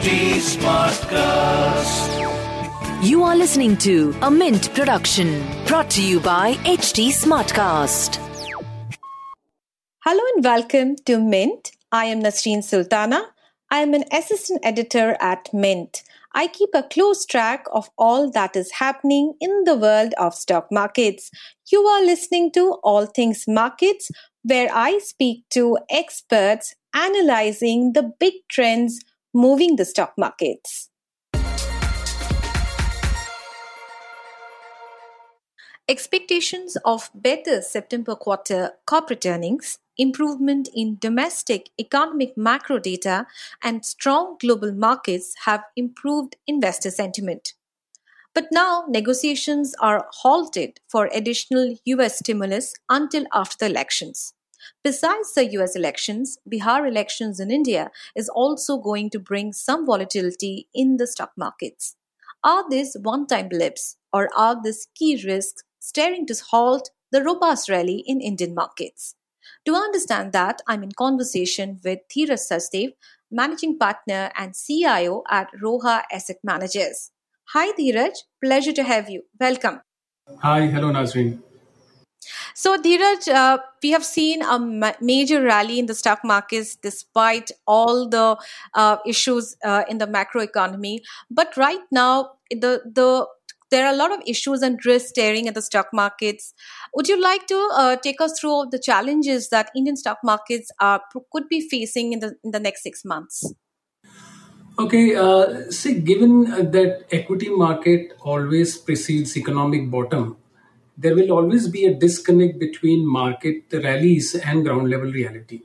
HT Smartcast. You are listening to a Mint production brought to you by HT Smartcast. Hello and welcome to Mint. I am Nasreen Sultana. I am an assistant editor at Mint. I keep a close track of all that is happening in the world of stock markets. You are listening to All Things Markets, where I speak to experts analyzing the big trends moving the stock markets. Expectations of better September quarter corporate earnings, improvement in domestic economic macro data, and strong global markets have improved investor sentiment. But now negotiations are halted for additional US stimulus until after the elections. Besides the US elections, Bihar elections in India is also going to bring some volatility in the stock markets. Are these one time blips or are these key risks staring to halt the robust rally in Indian markets? To understand that, I'm in conversation with Dheeraj Sachdev, Managing Partner and CIO at Roha Asset Managers. Hi Dheeraj, pleasure to have you. Welcome. Hi, hello Nasreen. So, Dheeraj, uh, we have seen a ma- major rally in the stock markets despite all the uh, issues uh, in the macroeconomy. But right now, the the there are a lot of issues and risks staring at the stock markets. Would you like to uh, take us through the challenges that Indian stock markets are could be facing in the in the next six months? Okay, uh, see, given that equity market always precedes economic bottom, there will always be a disconnect between market rallies and ground level reality.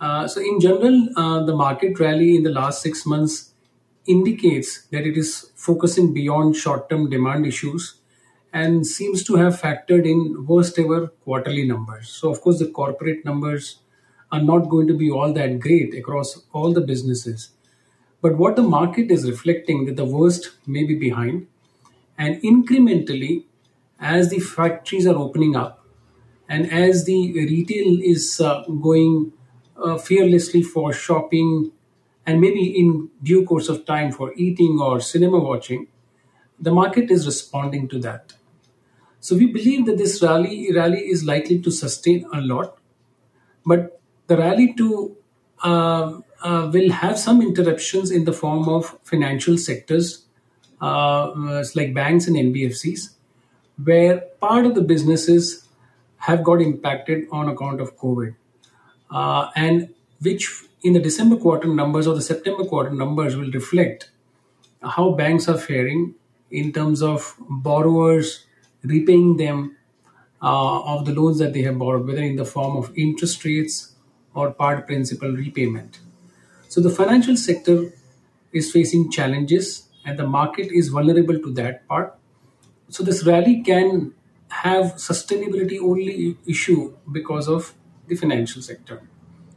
Uh, so, in general, uh, the market rally in the last six months indicates that it is focusing beyond short term demand issues and seems to have factored in worst ever quarterly numbers. So, of course, the corporate numbers are not going to be all that great across all the businesses. But what the market is reflecting that the worst may be behind, and incrementally as the factories are opening up and as the retail is uh, going uh, fearlessly for shopping and maybe in due course of time for eating or cinema watching, the market is responding to that. So we believe that this rally rally is likely to sustain a lot, but the rally to uh, uh, will have some interruptions in the form of financial sectors uh, like banks and NBFCs where part of the businesses have got impacted on account of COVID, uh, and which in the December quarter numbers or the September quarter numbers will reflect how banks are faring in terms of borrowers repaying them uh, of the loans that they have borrowed, whether in the form of interest rates or part principal repayment. So the financial sector is facing challenges, and the market is vulnerable to that part so this rally can have sustainability only issue because of the financial sector.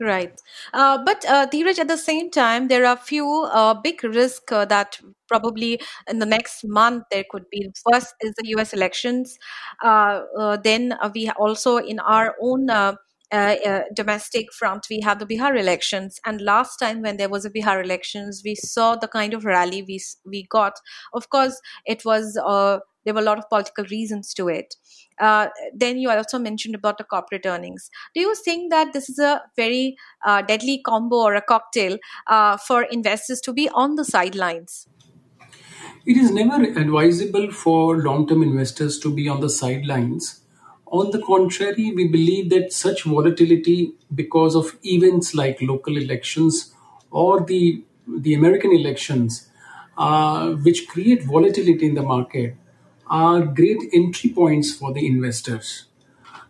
Right. Uh, but uh, Dheeraj, at the same time, there are few uh, big risks uh, that probably in the next month there could be. First is the US elections. Uh, uh, then we also in our own uh, domestic front, we have the Bihar elections. And last time when there was a Bihar elections, we saw the kind of rally we we got. Of course, it was there were a lot of political reasons to it. Uh, then you also mentioned about the corporate earnings. Do you think that this is a very uh, deadly combo or a cocktail uh, for investors to be on the sidelines? It is never advisable for long term investors to be on the sidelines. On the contrary, we believe that such volatility, because of events like local elections or the, the American elections, uh, which create volatility in the market, are great entry points for the investors.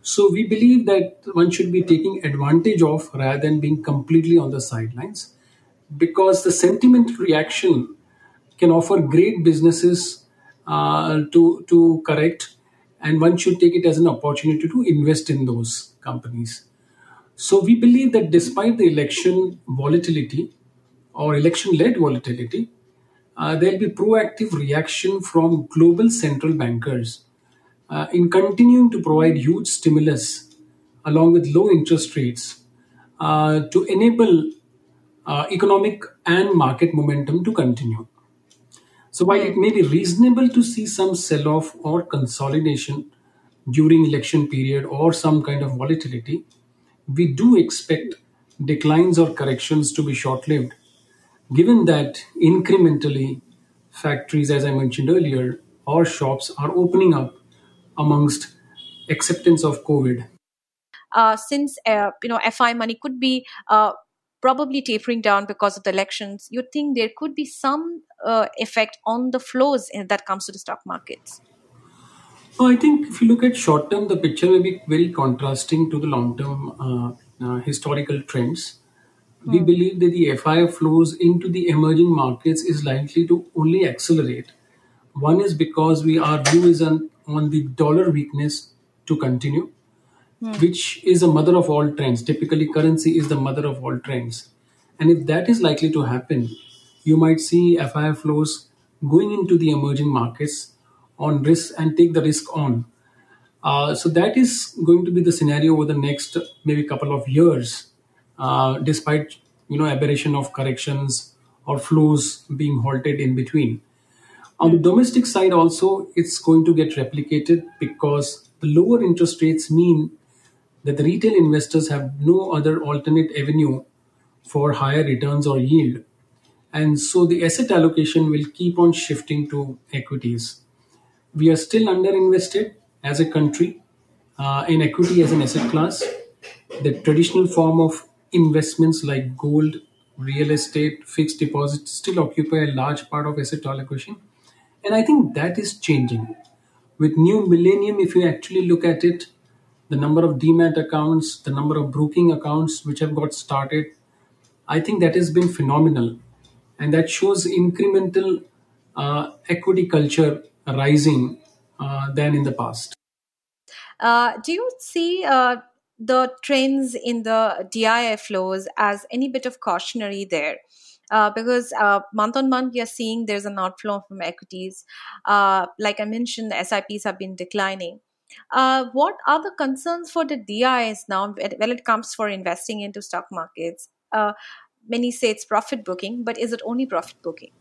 So we believe that one should be taking advantage of rather than being completely on the sidelines because the sentiment reaction can offer great businesses uh, to to correct and one should take it as an opportunity to invest in those companies so we believe that despite the election volatility or election led volatility there'll be proactive reaction from global central bankers uh, in continuing to provide huge stimulus along with low interest rates uh, to enable uh, economic and market momentum to continue. So while it may be reasonable to see some sell-off or consolidation during election period or some kind of volatility, we do expect declines or corrections to be short-lived, given that incrementally factories, as I mentioned earlier, or shops are opening up amongst acceptance of COVID. uh, since uh, you know FI money could be uh, probably tapering down because of the elections, you think there could be some uh, effect on the flows in, that comes to the stock markets? Oh, I think if you look at short term, the picture may be very contrasting to the long term uh, uh, historical trends. We believe that the FI flows into the emerging markets is likely to only accelerate. One is because we our view is on, on the dollar weakness to continue, which is a mother of all trends. Typically, currency is the mother of all trends. And if that is likely to happen, you might see FI flows going into the emerging markets on risk and take the risk on. Uh, so that is going to be the scenario over the next maybe couple of years, despite you know aberration of corrections or flows being halted in between. On the domestic side, also, it's going to get replicated because the lower interest rates mean that the retail investors have no other alternate avenue for higher returns or yield. And so the asset allocation will keep on shifting to equities. We are still underinvested as a country uh, in equity as an asset class. The traditional form of investments like gold, real estate, fixed deposits still occupy a large part of asset allocation. And I think that is changing. With new millennium, if you actually look at it, the number of demat accounts, the number of broking accounts which have got started, I think that has been phenomenal. And that shows incremental uh, equity culture rising uh, than in the past. Uh, do you see uh, the trends in the DII flows as any bit of cautionary there? Uh, because uh, month on month we are seeing there's an outflow from equities. Uh, like I mentioned, the SIPs have been declining. Uh, what are the concerns for the DIs now when it comes for investing into stock markets? Uh, many say it's profit booking, but is it only profit booking?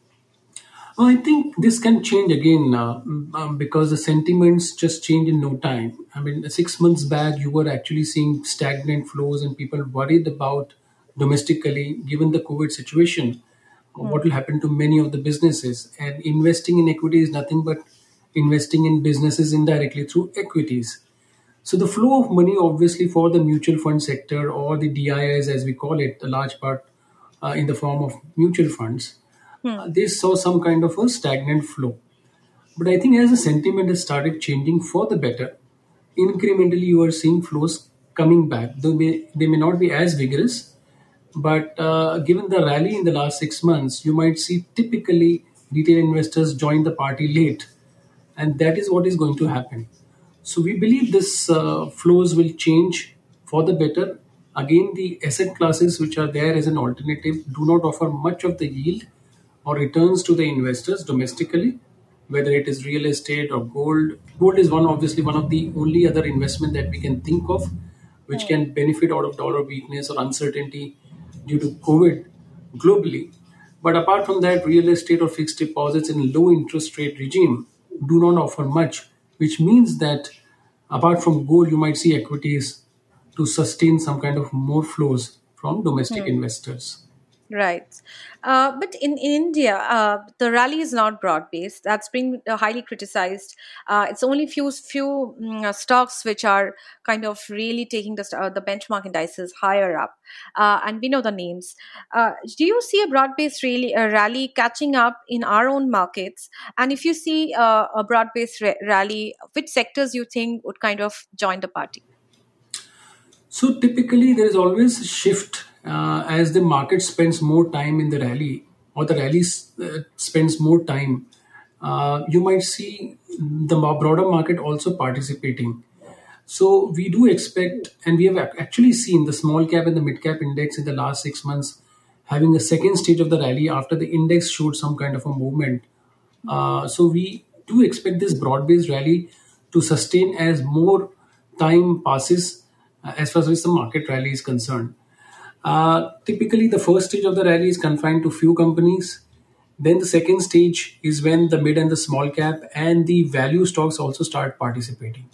Well, I think this can change again uh, um, because the sentiments just change in no time. I mean, six months back, you were actually seeing stagnant flows and people worried about domestically, given the COVID situation, uh, what will happen to many of the businesses. And investing in equity is nothing but investing in businesses indirectly through equities. So the flow of money, obviously, for the mutual fund sector or the DIIs, as we call it, a large part uh, in the form of mutual funds, uh, they saw some kind of a stagnant flow. But I think as the sentiment has started changing for the better, incrementally you are seeing flows coming back. They may, they may not be as vigorous, but uh, given the rally in the last six months, you might see typically retail investors join the party late, and that is what is going to happen. So we believe this uh, flows will change for the better. Again, the asset classes which are there as an alternative do not offer much of the yield or returns to the investors domestically, whether it is real estate or gold. Gold is one obviously one of the only other investment that we can think of, which can benefit out of dollar weakness or uncertainty due to COVID globally. But apart from that, real estate or fixed deposits in low interest rate regime do not offer much, which means that apart from gold, you might see equities to sustain some kind of more flows from domestic hmm. investors. Right. Uh, but in, in India, uh, the rally is not broad based. That's been uh, highly criticized. Uh, it's only few few uh, stocks which are kind of really taking the, uh, the benchmark indices higher up. And we know the names. Do you see a broad based really, uh, rally catching up in our own markets? And if you see a broad based ra- rally, which sectors you think would kind of join the party? So typically, there is always a shift uh, as the market spends more time in the rally, or the rally uh, spends more time. Uh, you might see the broader market also participating. So we do expect, and we have actually seen the small cap and the mid cap index in the last six months having a second stage of the rally after the index showed some kind of a movement. Uh, so we do expect this broad-based rally to sustain as more time passes uh, as far as the market rally is concerned. Uh, typically, the first stage of the rally is confined to few companies. Then the second stage is when the mid and the small cap and the value stocks also start participating.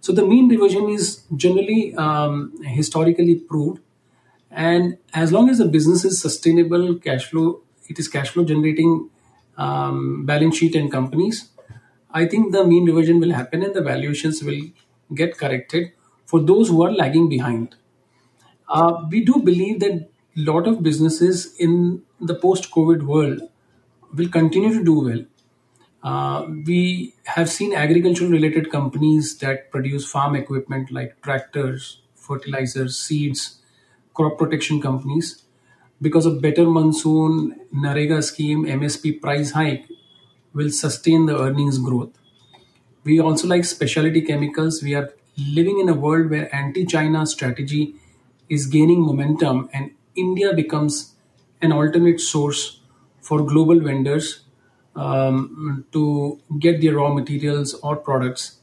So the mean reversion is generally um, historically proved, and as long as the business is sustainable, cash flow, it is cash flow generating um, balance sheet and companies. I think the mean reversion will happen and the valuations will get corrected for those who are lagging behind. Uh, we do believe that a lot of businesses in the post-COVID world will continue to do well. Uh, we have seen agricultural related companies that produce farm equipment like tractors, fertilizers, seeds, crop protection companies. Because of better monsoon, NREGA scheme, MSP price hike will sustain the earnings growth. We also like specialty chemicals. We are living in a world where anti China strategy is gaining momentum and India becomes an alternate source for global vendors um, to get their raw materials or products.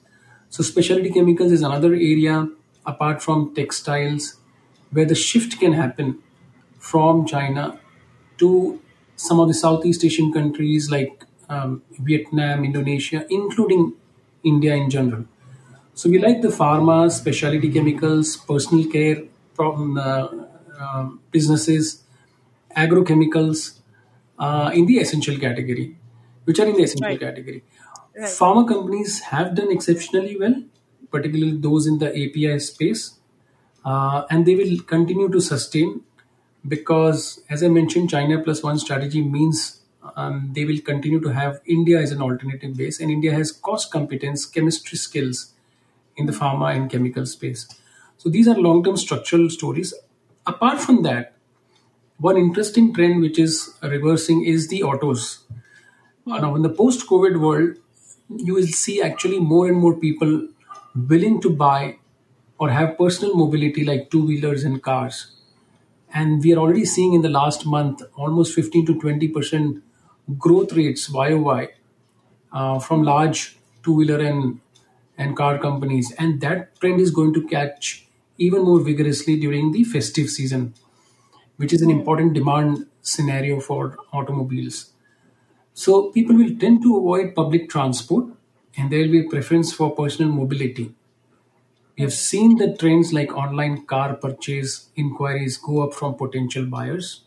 So, specialty chemicals is another area apart from textiles where the shift can happen from China to some of the Southeast Asian countries like um, Vietnam, Indonesia, including India in general. So we like the pharma, specialty chemicals, personal care from uh, um businesses, agrochemicals uh, in the essential category, which are in the essential Right. category. Right. Pharma companies have done exceptionally well, particularly those in the API space, uh, and they will continue to sustain because, as I mentioned, China plus one strategy means um, they will continue to have India as an alternative base, and India has cost competence, chemistry skills in the pharma and chemical space. So these are long term structural stories. Apart from that, one interesting trend which is reversing is the autos. Uh, Now, in the post COVID world, you will see actually more and more people willing to buy or have personal mobility like two wheelers and cars. And we are already seeing in the last month almost 15 to 20% growth rates YOY uh, from large two-wheeler and and car companies, and that trend is going to catch even more vigorously during the festive season, which is an important demand scenario for automobiles. So people will tend to avoid public transport, and there will be a preference for personal mobility. We have seen that trends like online car purchase inquiries go up from potential buyers,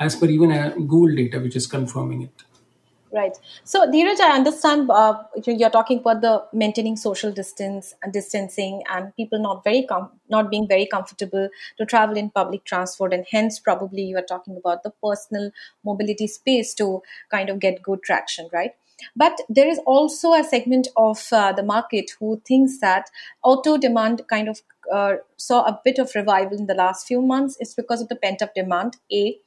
as per even uh, Google data, which is confirming it. Right. So, Dheeraj, I understand uh, you- you're talking about the maintaining social distance and distancing, and people not very com- not being very comfortable to travel in public transport, and hence probably you are talking about the personal mobility space to kind of get good traction, right? But there is also a segment of uh, the market who thinks that auto demand kind of uh, saw a bit of revival in the last few months. It's because of the pent up demand. A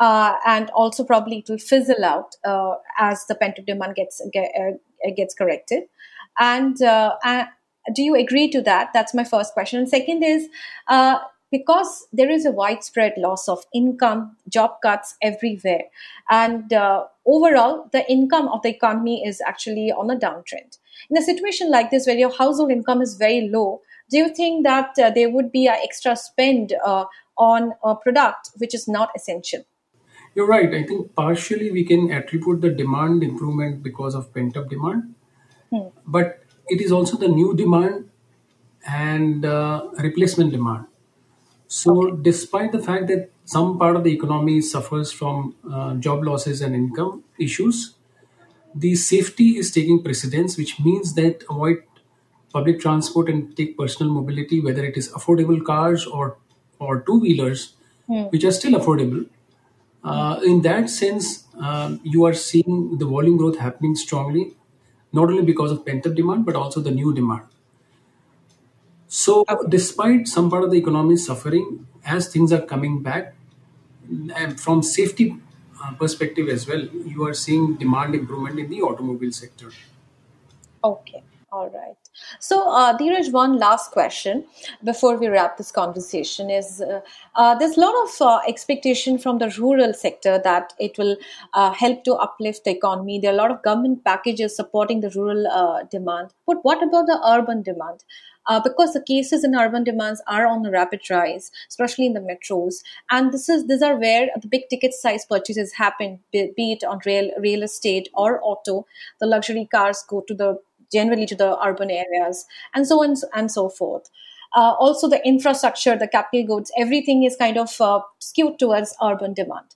uh, and also probably it will fizzle out uh, as the pent up demand gets get, uh, gets corrected. And uh, uh, do you agree to that? That's my first question. And second is uh, because there is a widespread loss of income, job cuts everywhere, and overall the income of the economy is actually on a downtrend. In a situation like this, where your household income is very low, do you think that there would be an extra spend on a product which is not essential? You're right. I think partially we can attribute the demand improvement because of pent up demand, but it is also the new demand and uh, replacement demand. So, despite the fact that some part of the economy suffers from uh, job losses and income issues, the safety is taking precedence, which means that avoid public transport and take personal mobility, whether it is affordable cars or or two wheelers, which are still affordable. Uh, in that sense, um, you are seeing the volume growth happening strongly, not only because of pent up demand, but also the new demand. So, despite some part of the economy suffering, as things are coming back, and from safety uh, perspective as well, you are seeing demand improvement in the automobile sector. Okay, all right. So, uh, Dheeraj, one last question before we wrap this conversation is uh, uh, there's a lot of uh, expectation from the rural sector that it will uh, help to uplift the economy. There are a lot of government packages supporting the rural uh, demand. But what about the urban demand? because the cases in urban demands are on a rapid rise, especially in the metros. And this is these are where the big ticket size purchases happen, be, be it on real real estate or auto. The luxury cars go to the generally to the urban areas, and so on and so forth. Uh, also, the infrastructure, the capital goods, everything is kind of uh, skewed towards urban demand.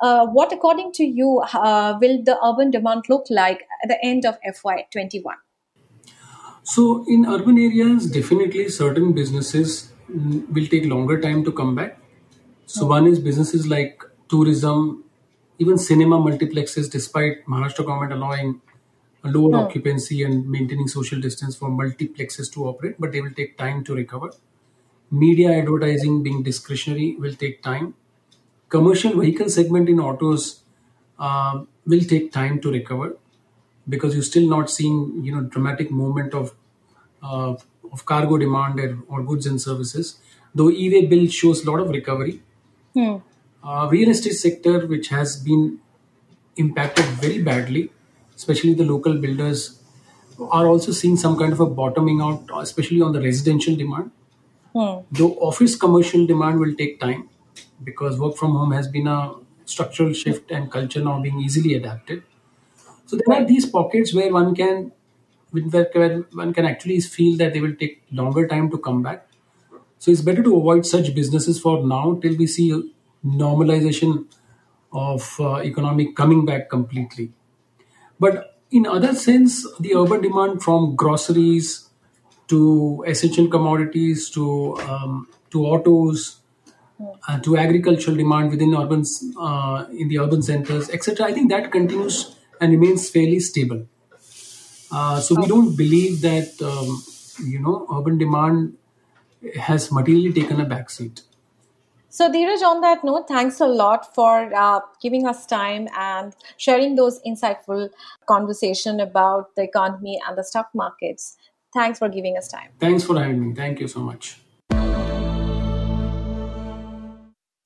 Uh, what, according to you, uh, will the urban demand look like at the end of FY21? So, in urban areas, definitely certain businesses will take longer time to come back. So, one is businesses like tourism, even cinema multiplexes, despite Maharashtra government allowing lower occupancy and maintaining social distance for multiplexes to operate, but they will take time to recover. Media advertising being discretionary will take time. Commercial vehicle segment in autos uh, will take time to recover because you're still not seeing you know dramatic movement of uh, of cargo demand or, or goods and services. Though e-way bill shows a lot of recovery. Uh, real estate sector, which has been impacted very badly, especially the local builders, are also seeing some kind of a bottoming out, especially on the residential demand. Though office commercial demand will take time because work from home has been a structural shift and culture now being easily adapted. So there are these pockets where one can, where where one can actually feel that they will take longer time to come back. So it's better to avoid such businesses for now till we see normalization of uh, economic coming back completely. But in other sense, the urban demand from groceries to essential commodities to um, to autos uh, to agricultural demand within urban uh, in the urban centers, etc. I think that continues and remains fairly stable. Uh, so we don't believe that um, you know urban demand has materially taken a backseat. So, Dheeraj, on that note, thanks a lot for uh, giving us time and sharing those insightful conversation about the economy and the stock markets. Thanks for giving us time. Thanks for having me. Thank you so much.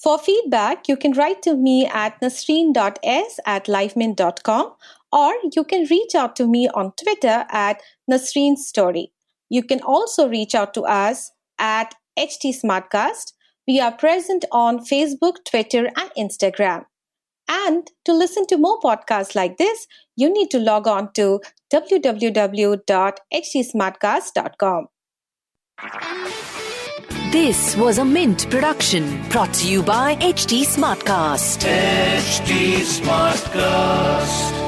For feedback, you can write to me at nasreen.s at livemint.com or you can reach out to me on Twitter at Nasreen Story. You can also reach out to us at HT Smartcast. We are present on Facebook, Twitter, and Instagram. And to listen to more podcasts like this, you need to log on to www.htsmartcast.com. This was a Mint production brought to you by HT Smartcast. HT Smartcast.